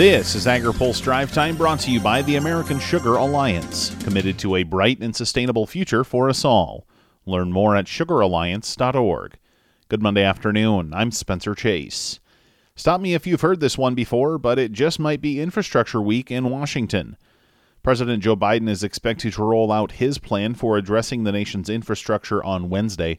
This is AgriPulse Drive Time brought to you by the American Sugar Alliance, committed to a bright and sustainable future for us all. Learn more at sugaralliance.org. Good Monday afternoon. I'm Spencer Chase. Stop me if you've heard this one before, but it just might be Infrastructure Week in Washington. President Joe Biden is expected to roll out his plan for addressing the nation's infrastructure on Wednesday.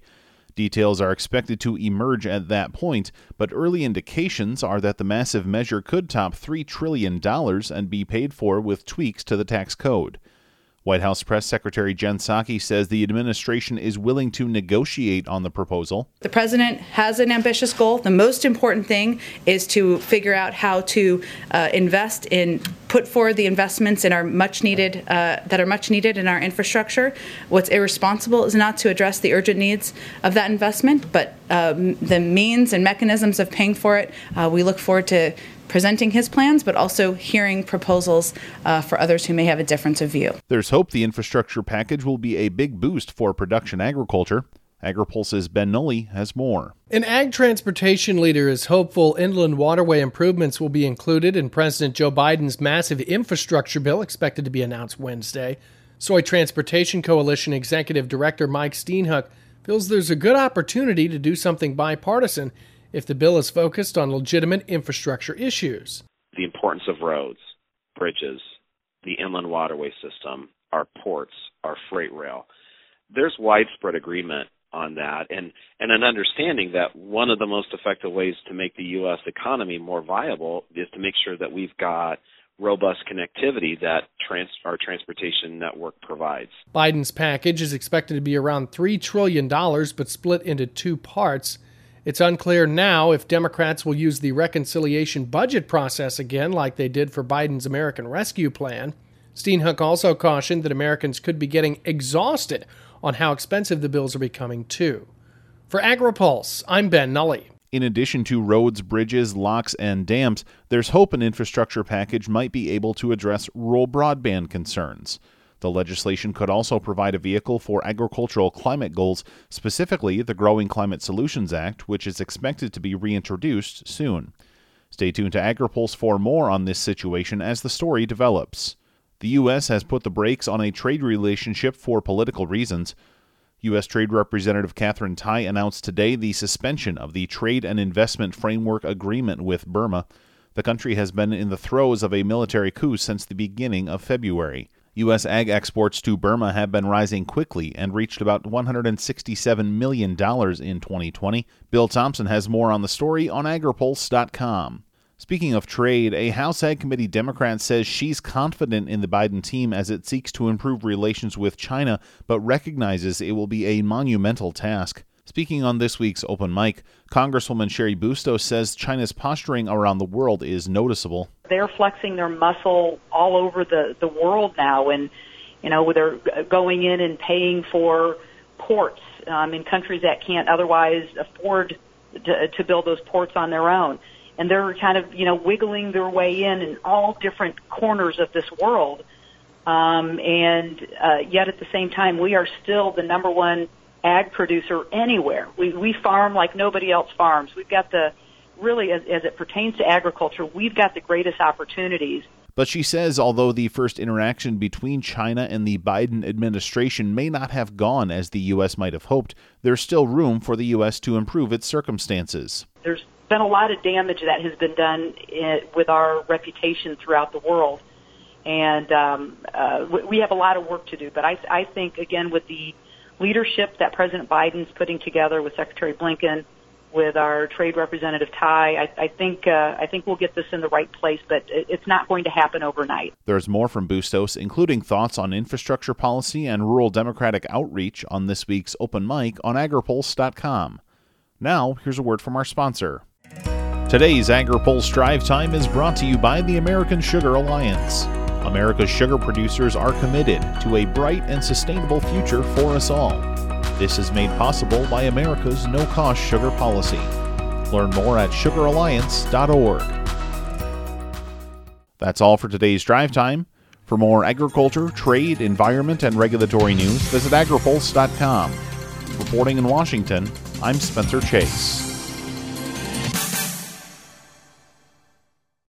Details are expected to emerge at that point, but early indications are that the massive measure could top $3 trillion and be paid for with tweaks to the tax code. White House Press Secretary Jen Psaki says the administration is willing to negotiate on the proposal. The president has an ambitious goal. The most important thing is to figure out how to uh, invest in, put forward the investments in our much needed uh, that are much needed in our infrastructure. What's irresponsible is not to address the urgent needs of that investment, but um, the means and mechanisms of paying for it. Uh, we look forward to presenting his plans, but also hearing proposals uh, for others who may have a difference of view. There's hope the infrastructure package will be a big boost for production agriculture. AgriPulse's Ben Nuelle has more. An ag transportation leader is hopeful inland waterway improvements will be included in President Joe Biden's massive infrastructure bill expected to be announced Wednesday. Soy Transportation Coalition Executive Director Mike Steenhoek feels there's a good opportunity to do something bipartisan if the bill is focused on legitimate infrastructure issues. The importance of roads, bridges, the inland waterway system, our ports, our freight rail. There's widespread agreement on that and, and an understanding that one of the most effective ways to make the U.S. economy more viable is to make sure that we've got robust connectivity that trans- our transportation network provides. Biden's package is expected to be around $3 trillion, but split into two parts. It's unclear now if Democrats will use the reconciliation budget process again, like they did for Biden's American Rescue Plan. Steenhoek also cautioned that Americans could be getting exhausted on how expensive the bills are becoming, too. For AgriPulse, I'm Ben Nuelle. In addition to roads, bridges, locks, and dams, there's hope an infrastructure package might be able to address rural broadband concerns. The legislation could also provide a vehicle for agricultural climate goals, specifically the Growing Climate Solutions Act, which is expected to be reintroduced soon. Stay tuned to AgriPulse for more on this situation as the story develops. The U.S. has put the brakes on a trade relationship for political reasons. U.S. Trade Representative Katherine Tai announced today the suspension of the Trade and Investment Framework Agreement with Burma. The country has been in the throes of a military coup since the beginning of February. U.S. ag exports to Burma have been rising quickly and reached about $167 million in 2020. Bill Thompson has more on the story on agripulse.com. Speaking of trade, a House Ag Committee Democrat says she's confident in the Biden team as it seeks to improve relations with China, but recognizes it will be a monumental task. Speaking on this week's open mic, Congresswoman Cheri Bustos says China's posturing around the world is noticeable. They're flexing their muscle all over the, the world now, and you know they're going in and paying for ports um, in countries that can't otherwise afford to, to build those ports on their own. And they're kind of you know wiggling their way in in all different corners of this world. Um, and uh, yet at the same time, we are still the number one ag producer anywhere. We, we farm like nobody else farms. We've got the, really, as, as it pertains to agriculture, we've got the greatest opportunities. But she says although the first interaction between China and the Biden administration may not have gone as the U.S. might have hoped, there's still room for the U.S. to improve its circumstances. Been a lot of damage that has been done in, with our reputation throughout the world. And um, uh, we have a lot of work to do. But I, I think, again, with the leadership that President Biden's putting together with Secretary Blinken, with our trade representative Tai. I, I think uh, I think we'll get this in the right place, but it's not going to happen overnight. There's more from Bustos, including thoughts on infrastructure policy and rural Democratic outreach on this week's open mic on agripulse.com. Now, here's a word from our sponsor. Today's AgriPulse Drive Time is brought to you by the American Sugar Alliance. America's sugar producers are committed to a bright and sustainable future for us all. This is made possible by America's no cost sugar policy. Learn more at sugaralliance.org. That's all for today's drive time. For more agriculture, trade, environment, and regulatory news, visit agripulse.com. Reporting in Washington, I'm Spencer Chase.